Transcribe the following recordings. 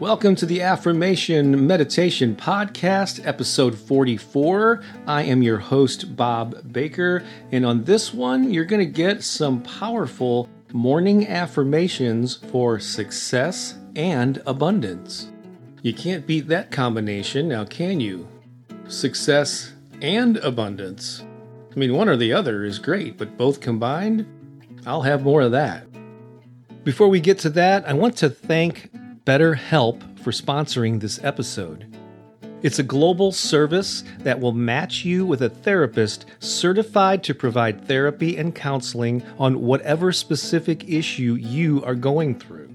Welcome to the Affirmation Meditation Podcast, episode 44. I am your host, Bob Baker, and on this one, you're going to get some powerful morning affirmations for success and abundance. You can't beat that combination, now can you? Success and abundance. I mean, one or the other is great, but both combined, I'll have more of that. Before we get to that, I want to thank BetterHelp for sponsoring this episode. It's a global service that will match you with a therapist certified to provide therapy and counseling on whatever specific issue you are going through.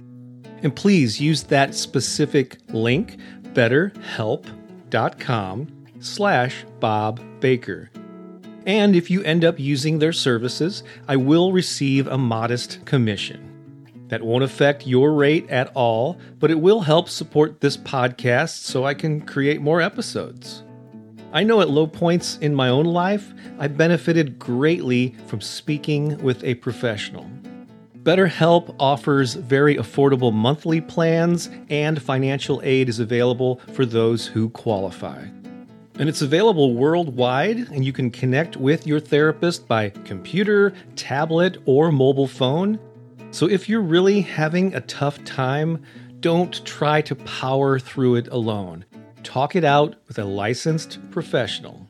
And please use that specific link, betterhelp.com slash Bob Baker. And if you end up using their services, I will receive a modest commission. That won't affect your rate at all, but it will help support this podcast so I can create more episodes. I know at low points in my own life, I benefited greatly from speaking with a professional. BetterHelp offers very affordable monthly plans, and financial aid is available for those who qualify. And it's available worldwide, and you can connect with your therapist by computer, tablet, or mobile phone. So if you're really having a tough time, don't try to power through it alone. Talk it out with a licensed professional.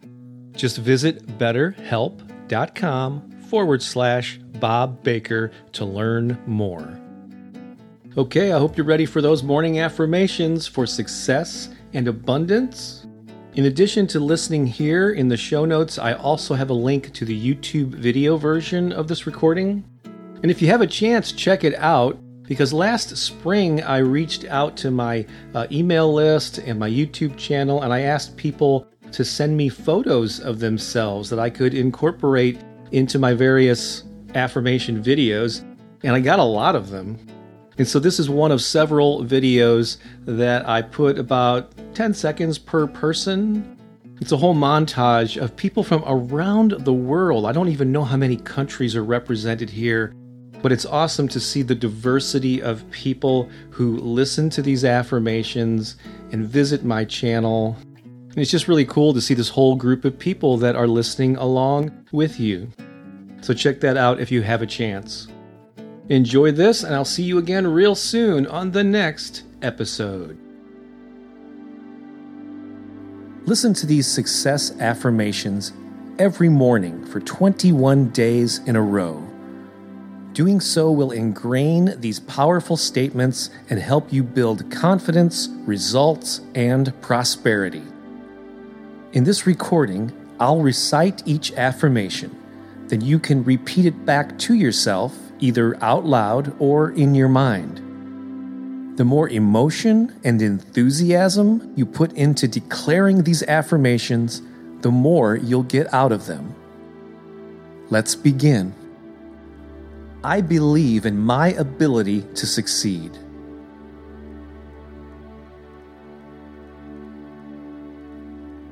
Just visit betterhelp.com forward slash Bob Baker to learn more. Okay, I hope you're ready for those morning affirmations for success and abundance. In addition to listening here in the show notes, I also have a link to the YouTube video version of this recording. And if you have a chance, check it out because last spring I reached out to my uh, email list and my YouTube channel and I asked people to send me photos of themselves that I could incorporate into my various affirmation videos. And I got a lot of them. And so this is one of several videos that I put about 10 seconds per person. It's a whole montage of people from around the world. I don't even know how many countries are represented here but it's awesome to see the diversity of people who listen to these affirmations and visit my channel. And it's just really cool to see this whole group of people that are listening along with you. So check that out if you have a chance. Enjoy this, and I'll see you again real soon on the next episode. Listen to these success affirmations every morning for 21 days in a row. Doing so will ingrain these powerful statements and help you build confidence, results, and prosperity. In this recording, I'll recite each affirmation. Then you can repeat it back to yourself, either out loud or in your mind. The more emotion and enthusiasm you put into declaring these affirmations, the more you'll get out of them. Let's begin. I believe in my ability to succeed.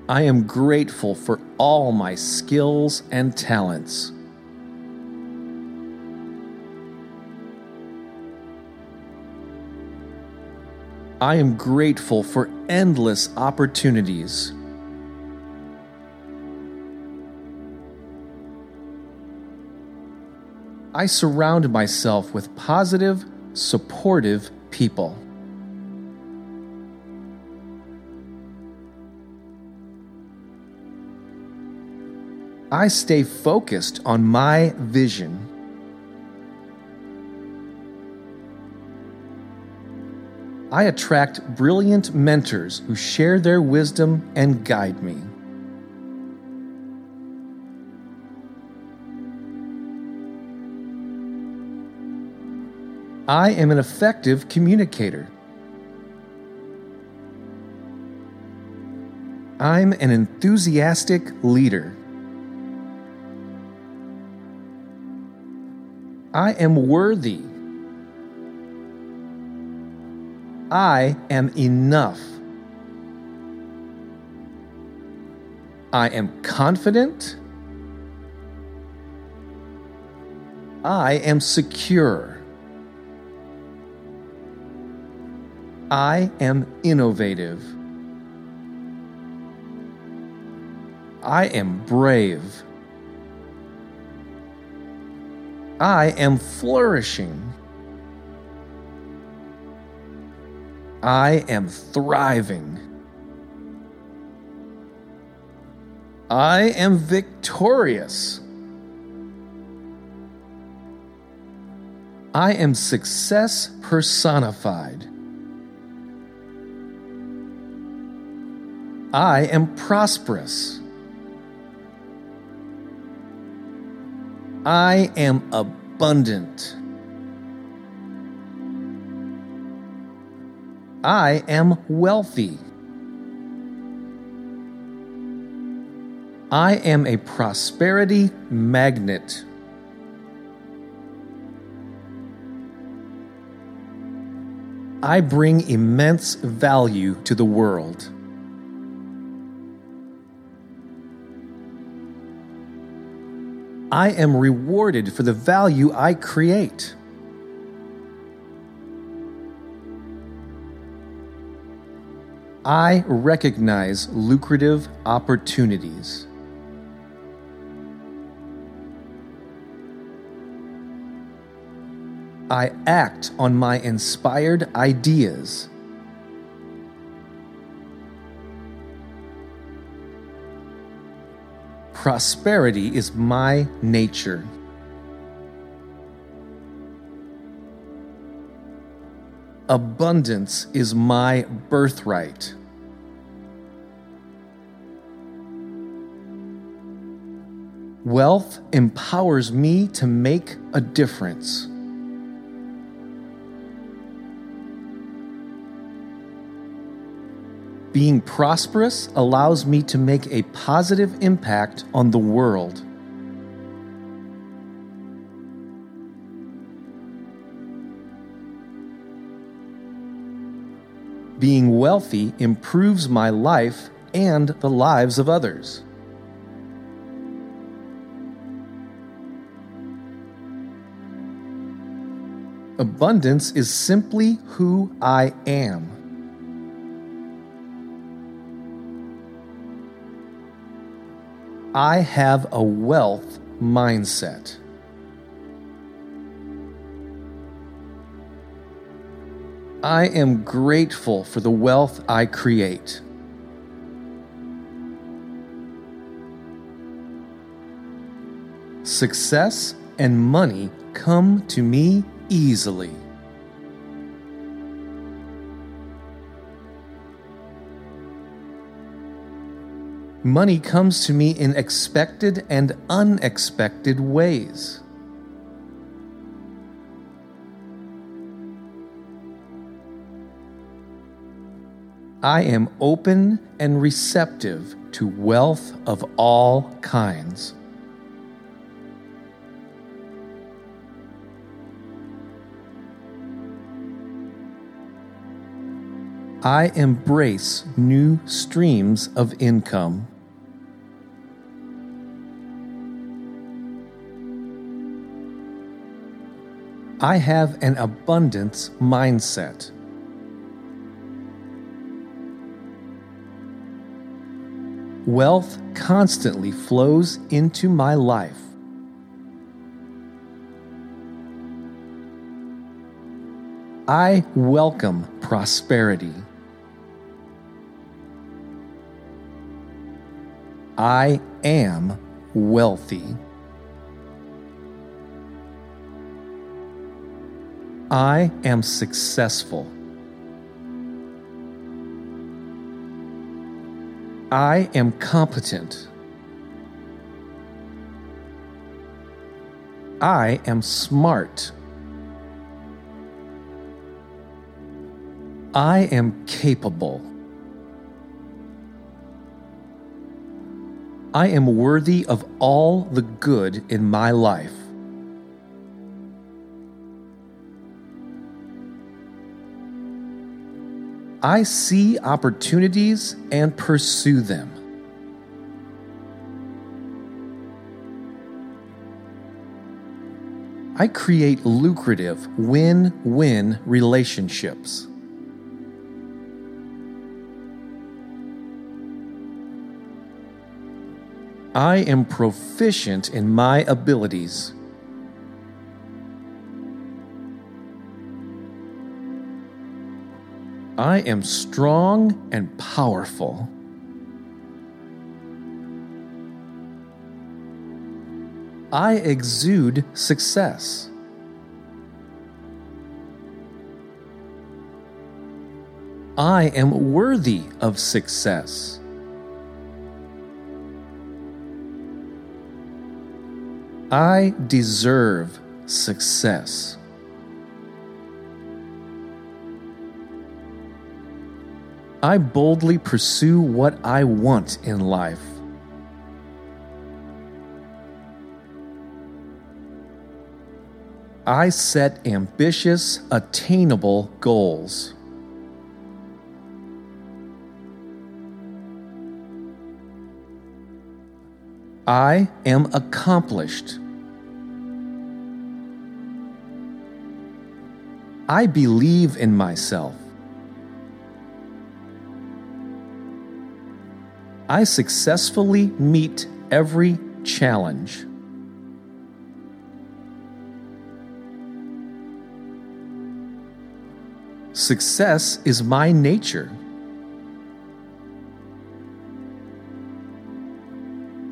I am grateful for all my skills and talents. I am grateful for endless opportunities. I surround myself with positive, supportive people. I stay focused on my vision. I attract brilliant mentors who share their wisdom and guide me. I am an effective communicator. I'm an enthusiastic leader. I am worthy. I am enough. I am confident. I am secure. I am innovative. I am brave. I am flourishing. I am thriving. I am victorious. I am success personified. I am prosperous. I am abundant. I am wealthy. I am a prosperity magnet. I bring immense value to the world. I am rewarded for the value I create. I recognize lucrative opportunities. I act on my inspired ideas. Prosperity is my nature. Abundance is my birthright. Wealth empowers me to make a difference. Being prosperous allows me to make a positive impact on the world. Being wealthy improves my life and the lives of others. Abundance is simply who I am. I have a wealth mindset. I am grateful for the wealth I create. Success and money come to me easily. Money comes to me in expected and unexpected ways. I am open and receptive to wealth of all kinds. I embrace new streams of income. I have an abundance mindset. Wealth constantly flows into my life. I welcome prosperity. I am wealthy. I am successful. I am competent. I am smart. I am capable. I am worthy of all the good in my life. I see opportunities and pursue them. I create lucrative win win relationships. I am proficient in my abilities. I am strong and powerful. I exude success. I am worthy of success. I deserve success. I boldly pursue what I want in life. I set ambitious, attainable goals. I am accomplished. I believe in myself. I successfully meet every challenge. Success is my nature.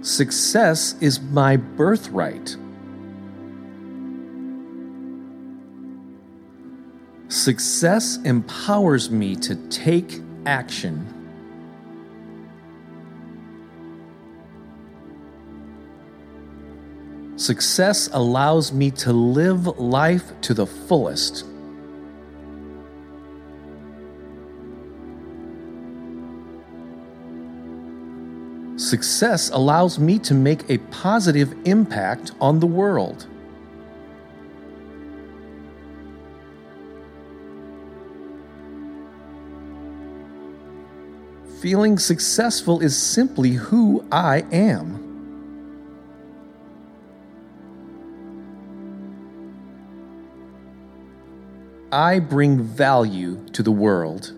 Success is my birthright. Success empowers me to take action. Success allows me to live life to the fullest. Success allows me to make a positive impact on the world. Feeling successful is simply who I am. I bring value to the world.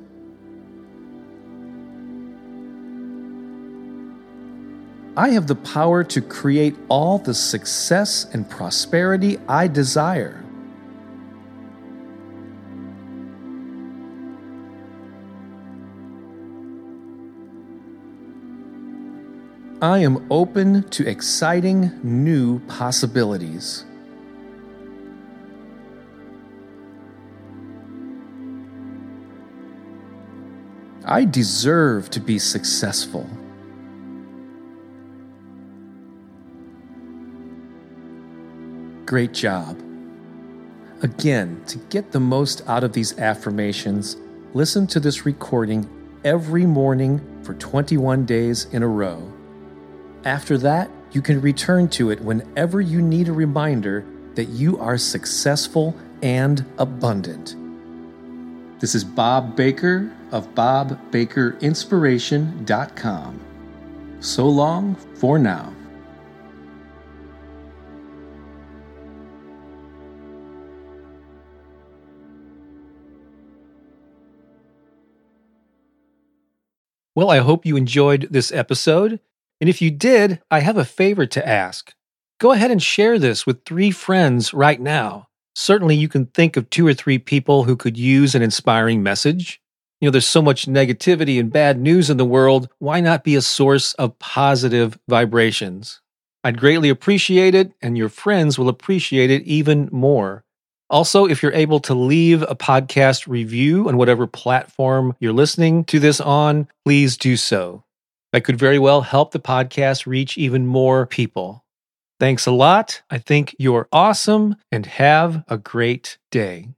I have the power to create all the success and prosperity I desire. I am open to exciting new possibilities. I deserve to be successful. Great job. Again, to get the most out of these affirmations, listen to this recording every morning for 21 days in a row. After that, you can return to it whenever you need a reminder that you are successful and abundant. This is Bob Baker of BobBakerInspiration.com. So long for now. Well, I hope you enjoyed this episode. And if you did, I have a favor to ask. Go ahead and share this with three friends right now. Certainly, you can think of two or three people who could use an inspiring message. You know, there's so much negativity and bad news in the world. Why not be a source of positive vibrations? I'd greatly appreciate it, and your friends will appreciate it even more. Also, if you're able to leave a podcast review on whatever platform you're listening to this on, please do so. That could very well help the podcast reach even more people. Thanks a lot. I think you're awesome and have a great day.